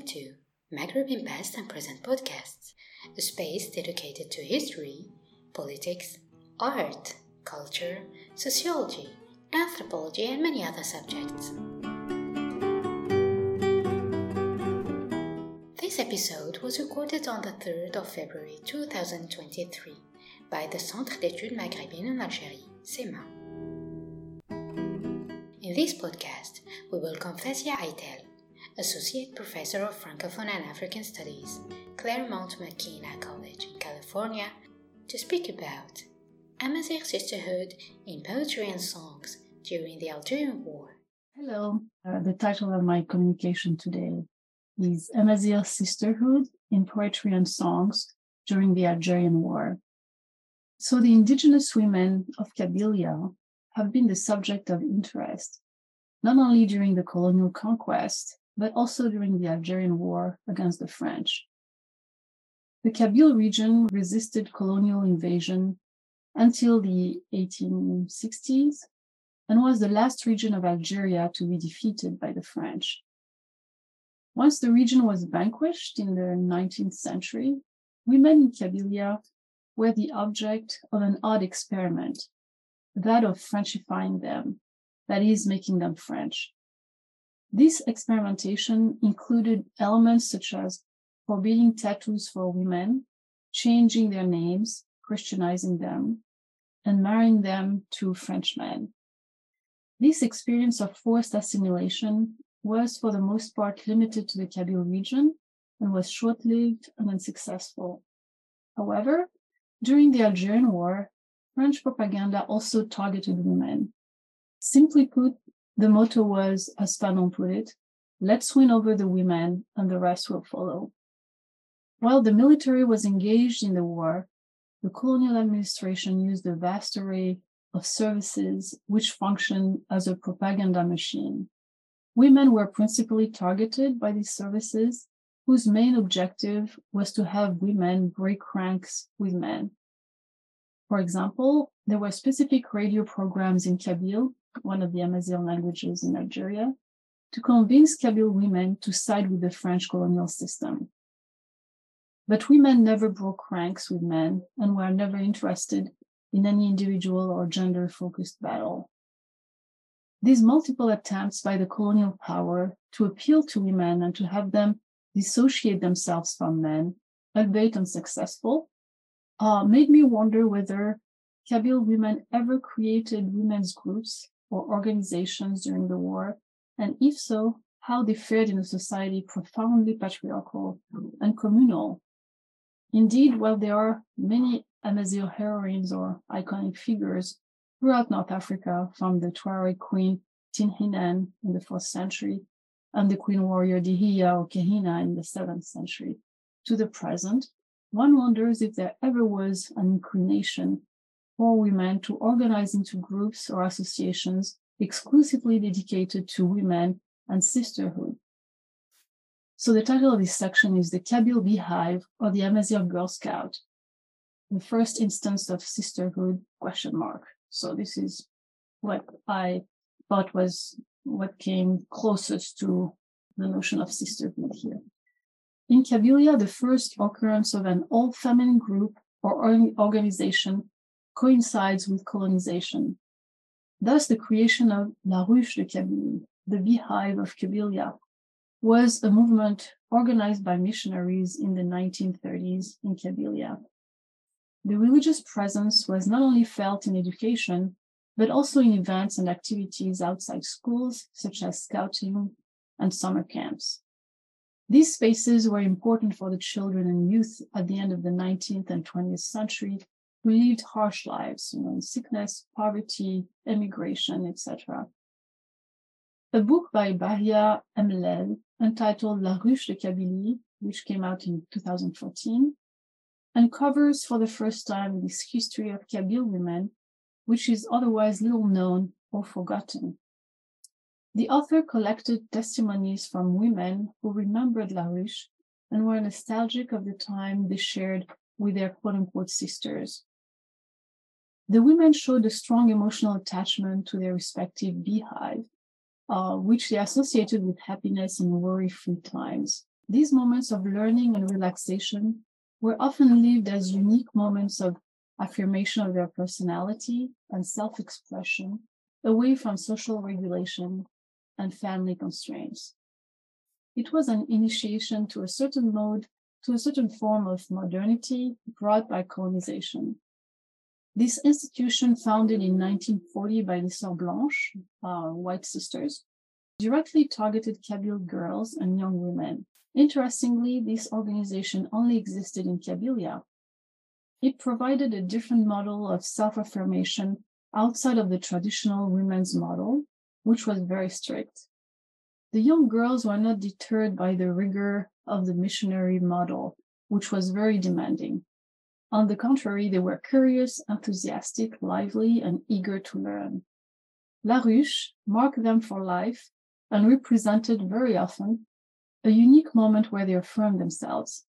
listening to Maghreb in Past and Present podcasts, a space dedicated to history, politics, art, culture, sociology, anthropology, and many other subjects. This episode was recorded on the 3rd of February 2023 by the Centre d'études maghrébines en Algérie, CEMA. In this podcast, we welcome Fazia Aitel, Associate Professor of Francophone and African Studies, Claremont McKenna College in California, to speak about Amazigh sisterhood in poetry and songs during the Algerian War. Hello, uh, the title of my communication today is Amazigh sisterhood in poetry and songs during the Algerian War. So, the indigenous women of Kabylia have been the subject of interest, not only during the colonial conquest, but also during the Algerian War against the French. The Kabyle region resisted colonial invasion until the 1860s and was the last region of Algeria to be defeated by the French. Once the region was vanquished in the 19th century, women in Kabylia were the object of an odd experiment, that of Frenchifying them, that is, making them French. This experimentation included elements such as forbidding tattoos for women, changing their names, Christianizing them, and marrying them to Frenchmen. This experience of forced assimilation was for the most part limited to the Kabyle region and was short lived and unsuccessful. However, during the Algerian War, French propaganda also targeted women. Simply put, the motto was, as Fanon put it, let's win over the women and the rest will follow. While the military was engaged in the war, the colonial administration used a vast array of services which functioned as a propaganda machine. Women were principally targeted by these services, whose main objective was to have women break ranks with men. For example, there were specific radio programs in Kabyle one of the Amazigh languages in Algeria, to convince Kabyle women to side with the French colonial system. But women never broke ranks with men and were never interested in any individual or gender focused battle. These multiple attempts by the colonial power to appeal to women and to have them dissociate themselves from men, albeit unsuccessful, uh, made me wonder whether Kabyle women ever created women's groups or organizations during the war? And if so, how they fared in a society profoundly patriarchal and communal. Indeed, while there are many Amazigh heroines or iconic figures throughout North Africa, from the Tuareg queen Tinhinan in the fourth century and the queen warrior Dihia or Kahina in the seventh century, to the present, one wonders if there ever was an inclination for women to organize into groups or associations exclusively dedicated to women and sisterhood. So the title of this section is The Kabyle Beehive or the Amazigh Girl Scout, the first instance of sisterhood question mark. So this is what I thought was what came closest to the notion of sisterhood here. In Kabylia, the first occurrence of an all feminine group or organization coincides with colonization. Thus, the creation of La Ruche de Kabylie, the beehive of Kabylia, was a movement organized by missionaries in the 1930s in Kabylia. The religious presence was not only felt in education, but also in events and activities outside schools, such as scouting and summer camps. These spaces were important for the children and youth at the end of the 19th and 20th century who lived harsh lives, you know, sickness, poverty, emigration, etc. A book by Bahia Amellal entitled La Ruche de Kabylie, which came out in 2014, uncovers for the first time this history of Kabyle women, which is otherwise little known or forgotten. The author collected testimonies from women who remembered La Ruche and were nostalgic of the time they shared with their quote unquote sisters. The women showed a strong emotional attachment to their respective beehive uh, which they associated with happiness and worry-free times. These moments of learning and relaxation were often lived as unique moments of affirmation of their personality and self-expression away from social regulation and family constraints. It was an initiation to a certain mode, to a certain form of modernity brought by colonization. This institution, founded in 1940 by les Sœurs Blanches, uh, white sisters, directly targeted Kabyle girls and young women. Interestingly, this organization only existed in Kabylia. It provided a different model of self affirmation outside of the traditional women's model, which was very strict. The young girls were not deterred by the rigor of the missionary model, which was very demanding. On the contrary, they were curious, enthusiastic, lively, and eager to learn. La Ruche marked them for life and represented very often a unique moment where they affirmed themselves.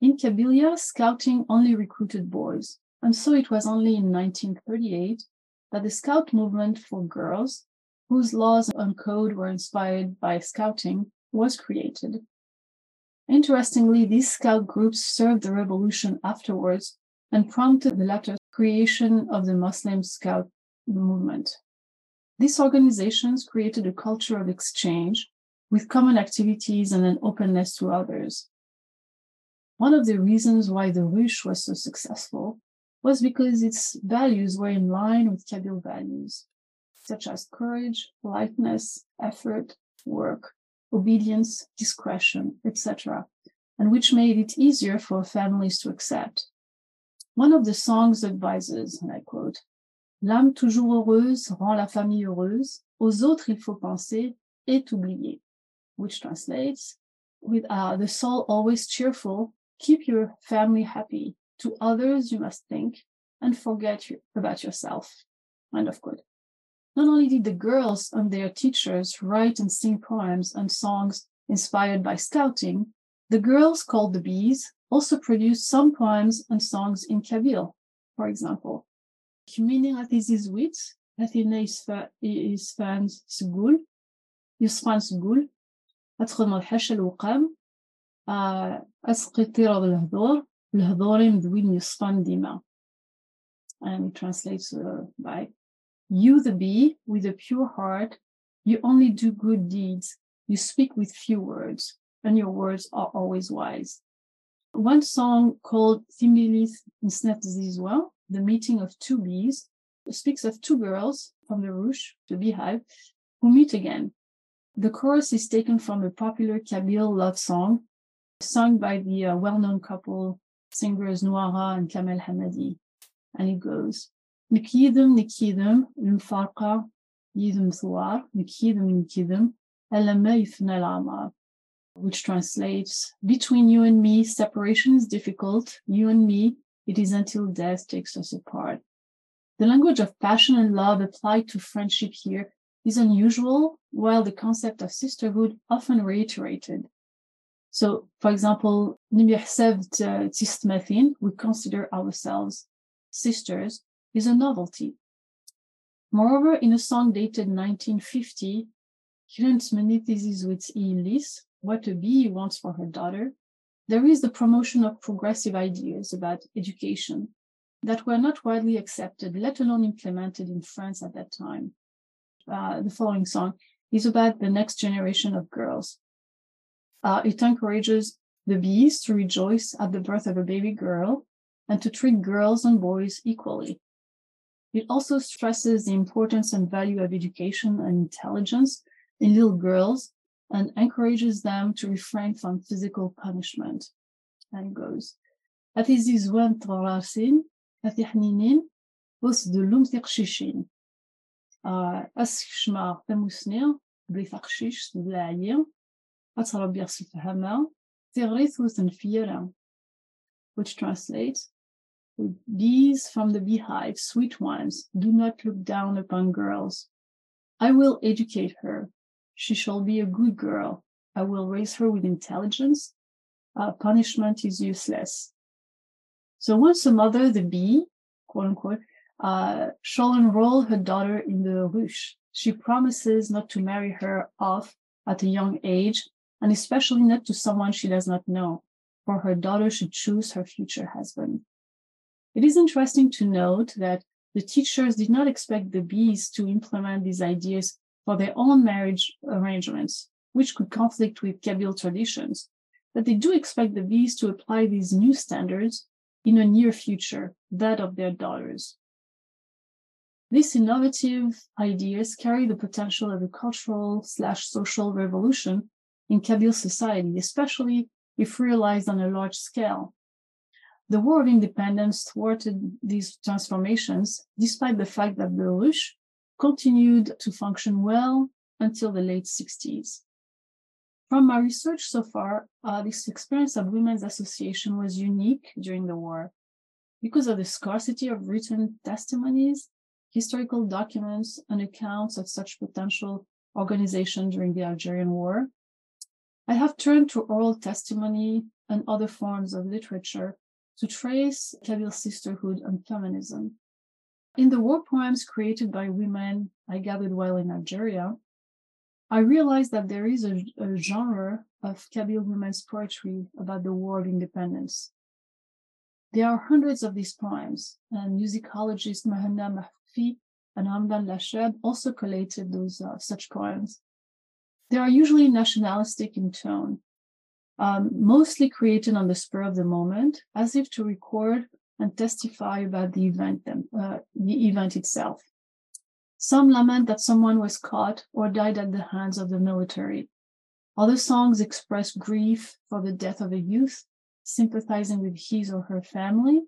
In Kabylia, scouting only recruited boys, and so it was only in 1938 that the scout movement for girls, whose laws and code were inspired by scouting, was created. Interestingly, these scout groups served the revolution afterwards and prompted the later creation of the Muslim Scout movement. These organizations created a culture of exchange with common activities and an openness to others. One of the reasons why the Ruche was so successful was because its values were in line with Kabyle values, such as courage, lightness, effort, work, obedience, discretion, etc., and which made it easier for families to accept. One of the song's advises, and I quote, L'âme toujours heureuse rend la famille heureuse, aux autres il faut penser et oublier, which translates, with uh, the soul always cheerful, keep your family happy, to others, you must think and forget about yourself. End of quote. Not only did the girls and their teachers write and sing poems and songs inspired by scouting, the girls called the bees also produced some poems and songs in Kabyle, for example. Kmini atizizwit, athina isfan sgul, يصفان سقول أدخل مرحشة الوقام أسقي طيرة بالهدور الهضورين دوين يصفان ديما and it translates uh, by you the bee with a pure heart you only do good deeds you speak with few words and your words are always wise one song called Thimlilith Nsnet Zizwa, the meeting of two bees, speaks of two girls from the Ruche, the beehive, who meet again. The chorus is taken from a popular Kabyle love song sung by the uh, well-known couple singers Nouara and Kamel Hamadi. And it goes, Nekk yid-m, nekk yid-m, lemfarqa yid-m thuar, which translates, between you and me, separation is difficult, you and me, it is until death takes us apart. The language of passion and love applied to friendship here is unusual, while the concept of sisterhood often reiterated. So, for example, uh, we consider ourselves sisters, is a novelty. Moreover, in a song dated 1950, what a bee wants for her daughter, there is the promotion of progressive ideas about education that were not widely accepted, let alone implemented in France at that time. Uh, the following song is about the next generation of girls. Uh, it encourages the bees to rejoice at the birth of a baby girl and to treat girls and boys equally. It also stresses the importance and value of education and intelligence in little girls and encourages them to refrain from physical punishment. And goes, أتي زوان تغراسين أتي حنينين بس دلوم تقشيشين أس شما تموسنير بلي تقشيش بلا أتربي فهمها تغريث وتنفيرا which translates bees from the beehive, sweet ones, do not look down upon girls. I will educate her. She shall be a good girl. I will raise her with intelligence. Uh, punishment is useless. So once a mother, the bee, quote unquote, uh, shall enroll her daughter in the ruche, she promises not to marry her off at a young age, and especially not to someone she does not know, for her daughter should choose her future husband. It is interesting to note that the teachers did not expect the bees to implement these ideas for their own marriage arrangements, which could conflict with Kabyle traditions, but they do expect the bees to apply these new standards in a near future, that of their daughters. These innovative ideas carry the potential of a cultural slash social revolution in Kabyle society, especially if realized on a large scale. The War of Independence thwarted these transformations, despite the fact that the Ruche continued to function well until the late 60s. From my research so far, uh, this experience of women's association was unique during the war because of the scarcity of written testimonies, historical documents, and accounts of such potential organization during the Algerian War. I have turned to oral testimony and other forms of literature to trace Kabyle sisterhood and feminism. In the war poems created by women I gathered while in Algeria, I realized that there is a, a genre of Kabyle women's poetry about the war of independence. There are hundreds of these poems, and musicologist Mehenna Mahfoufi and Hamdan Lacheb also collated those uh, such poems. They are usually nationalistic in tone, um, mostly created on the spur of the moment, as if to record and testify about the event, them, uh, the event itself. Some lament that someone was caught or died at the hands of the military. Other songs express grief for the death of a youth, sympathizing with his or her family,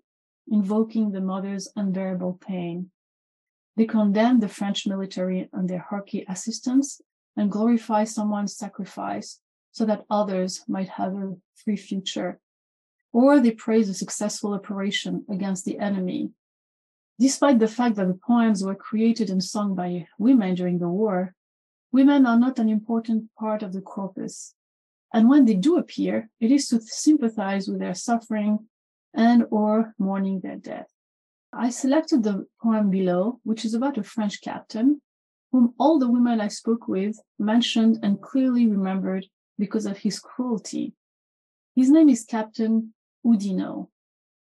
invoking the mother's unbearable pain. They condemn the French military and their Harki assistants and glorify someone's sacrifice so that others might have a free future. Or they praise a successful operation against the enemy. Despite the fact that the poems were created and sung by women during the war, women are not an important part of the corpus. And when they do appear, it is to sympathize with their suffering and or mourning their death. I selected the poem below, which is about a French captain whom all the women I spoke with mentioned and clearly remembered because of his cruelty. His name is Captain Oudinot,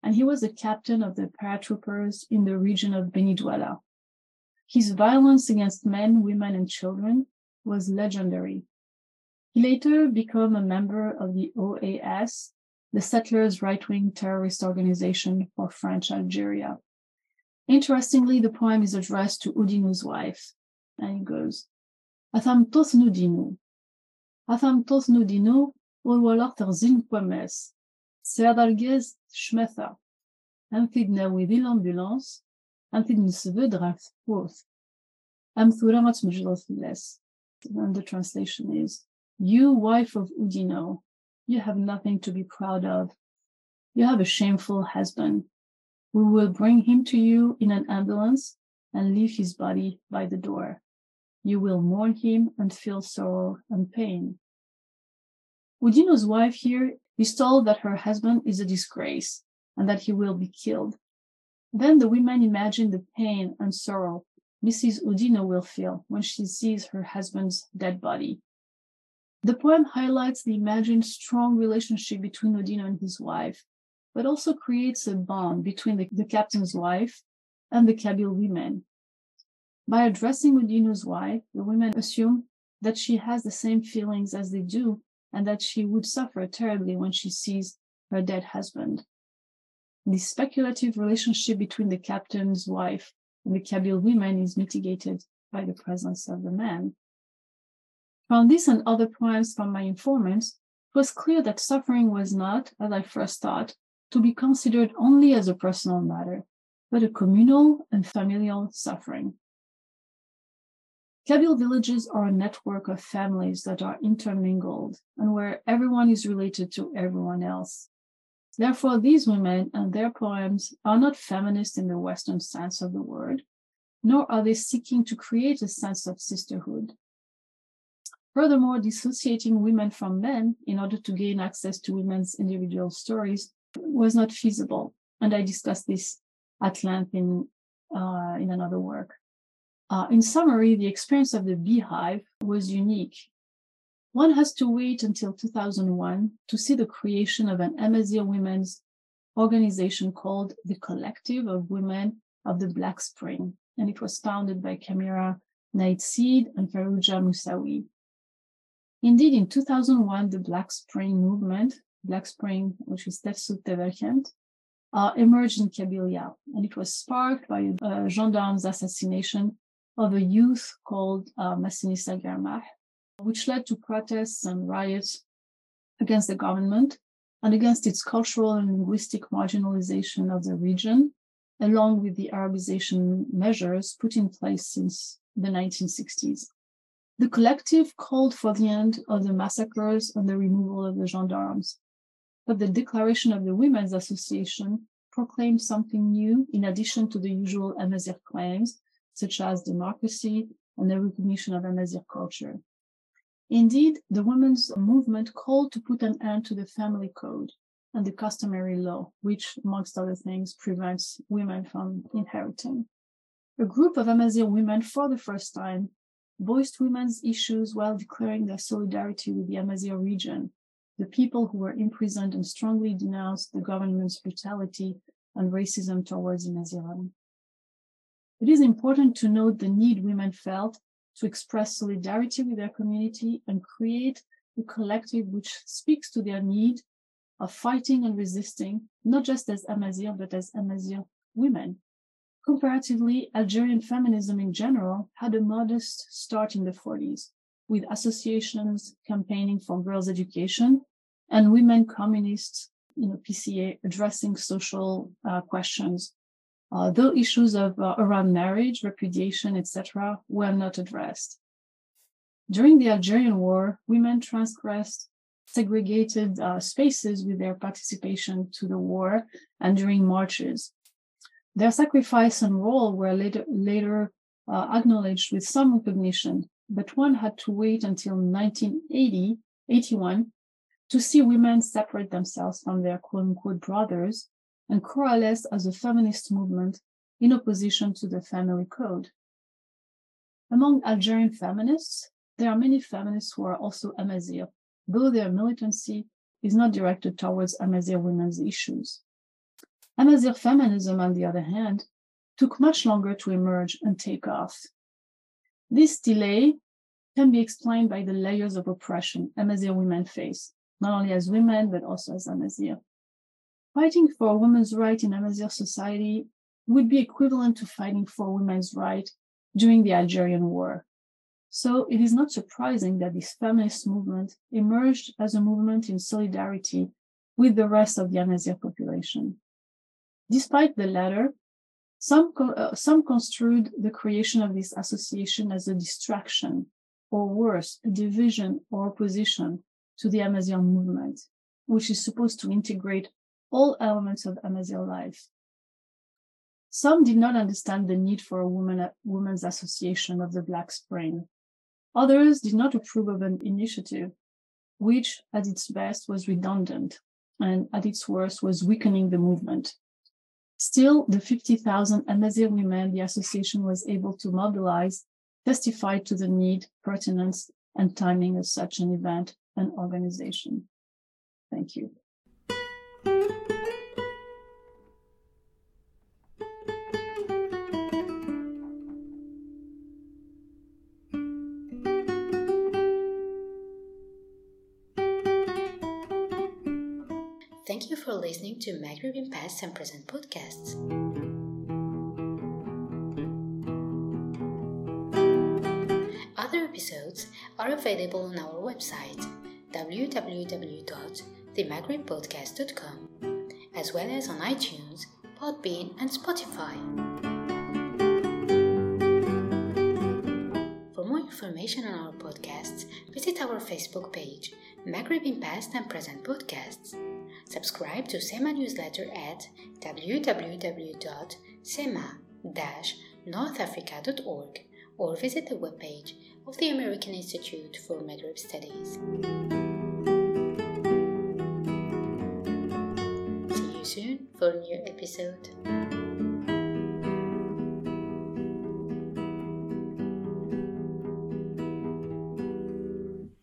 and he was a captain of the paratroopers in the region of Beni Douala. His violence against men, women, and children was legendary. He later became a member of the OAS, the settlers' right wing terrorist organization for French Algeria. Interestingly, the poem is addressed to Oudinot's wife, and it goes, Atham tos nudinu, tarzin kwames, Serdalgez shmetha, Amthid nawidi l'ambulance, Amthid nisve draf woth, Amthuramat mjlothles. And the translation is, You, wife of Oudinot, you have nothing to be proud of. You have a shameful husband. We will bring him to you in an ambulance and leave his body by the door. You will mourn him and feel sorrow and pain. Oudinot's wife here is told that her husband is a disgrace and that he will be killed. Then the women imagine the pain and sorrow Mrs. Oudinot will feel when she sees her husband's dead body. The poem highlights the imagined strong relationship between Oudinot and his wife, but also creates a bond between the, the captain's wife and the Kabyle women. By addressing Oudinot's wife, the women assume that she has the same feelings as they do and that she would suffer terribly when she sees her dead husband. The speculative relationship between the captain's wife and the Kabyle women is mitigated by the presence of the man. From this and other poems from my informants, it was clear that suffering was not, as I first thought, to be considered only as a personal matter, but a communal and familial suffering. Kabyle villages are a network of families that are intermingled and where everyone is related to everyone else. Therefore, these women and their poems are not feminist in the Western sense of the word, nor are they seeking to create a sense of sisterhood. Furthermore, dissociating women from men in order to gain access to women's individual stories was not feasible. And I discussed this at length in, uh, in another work. Uh, in summary, the experience of the beehive was unique. One has to wait until 2001 to see the creation of an Amazigh women's organization called the Collective of Women of the Black Spring, and it was founded by Kamira Nait Sid and Farroudja Moussaoui. Indeed, in 2001, the Black Spring movement, Black Spring, which is Tefsut Teverkent, uh, emerged in Kabylia, and it was sparked by a gendarme's assassination of a youth called uh, Massinissa Guermah, which led to protests and riots against the government and against its cultural and linguistic marginalization of the region, along with the Arabization measures put in place since the 1960s. The collective called for the end of the massacres and the removal of the gendarmes. But the declaration of the Women's Association proclaimed something new in addition to the usual Amazigh claims, such as democracy and the recognition of Amazigh culture. Indeed, the women's movement called to put an end to the family code and the customary law, which, amongst other things, prevents women from inheriting. A group of Amazigh women, for the first time, voiced women's issues while declaring their solidarity with the Amazigh region, the people who were imprisoned and strongly denounced the government's brutality and racism towards Amaziran. It is important to note the need women felt to express solidarity with their community and create a collective which speaks to their need of fighting and resisting, not just as Amazigh, but as Amazigh women. Comparatively, Algerian feminism in general had a modest start in the 40s, with associations campaigning for girls' education and women communists, you know, PCA addressing social uh, questions, uh, though issues of uh, around marriage, repudiation, etc., were not addressed. During the Algerian War, women transgressed segregated uh, spaces with their participation to the war and during marches. Their sacrifice and role were later, later uh, acknowledged with some recognition, but one had to wait until 1980, 81 to see women separate themselves from their quote unquote brothers and coalesce as a feminist movement in opposition to the family code. Among Algerian feminists, there are many feminists who are also Amazigh, though their militancy is not directed towards Amazigh women's issues. Amazigh feminism, on the other hand, took much longer to emerge and take off. This delay can be explained by the layers of oppression Amazigh women face, not only as women, but also as Amazigh. Fighting for a woman's right in Amazigh society would be equivalent to fighting for women's right during the Algerian War. So it is not surprising that this feminist movement emerged as a movement in solidarity with the rest of the Amazigh population. Despite the latter, some, uh, some construed the creation of this association as a distraction, or worse, a division or opposition to the Amazigh movement, which is supposed to integrate all elements of Amazigh life. Some did not understand the need for a woman, women's association of the Black Spring. Others did not approve of an initiative, which at its best was redundant and at its worst was weakening the movement. Still, the 50,000 Amazigh women the association was able to mobilize testified to the need, pertinence, and timing of such an event and organization. Thank you. Thank you for listening to Maghreb Past and Present podcasts. Other episodes are available on our website www.themaghrebbpodcast.com as well as on iTunes, Podbean, and Spotify. For more information on our podcasts, visit our Facebook page, Maghreb in Past and Present Podcasts. Subscribe to CEMA newsletter at www.cema-northafrica.org or visit the webpage of the American Institute for Maghreb Studies. For new episode.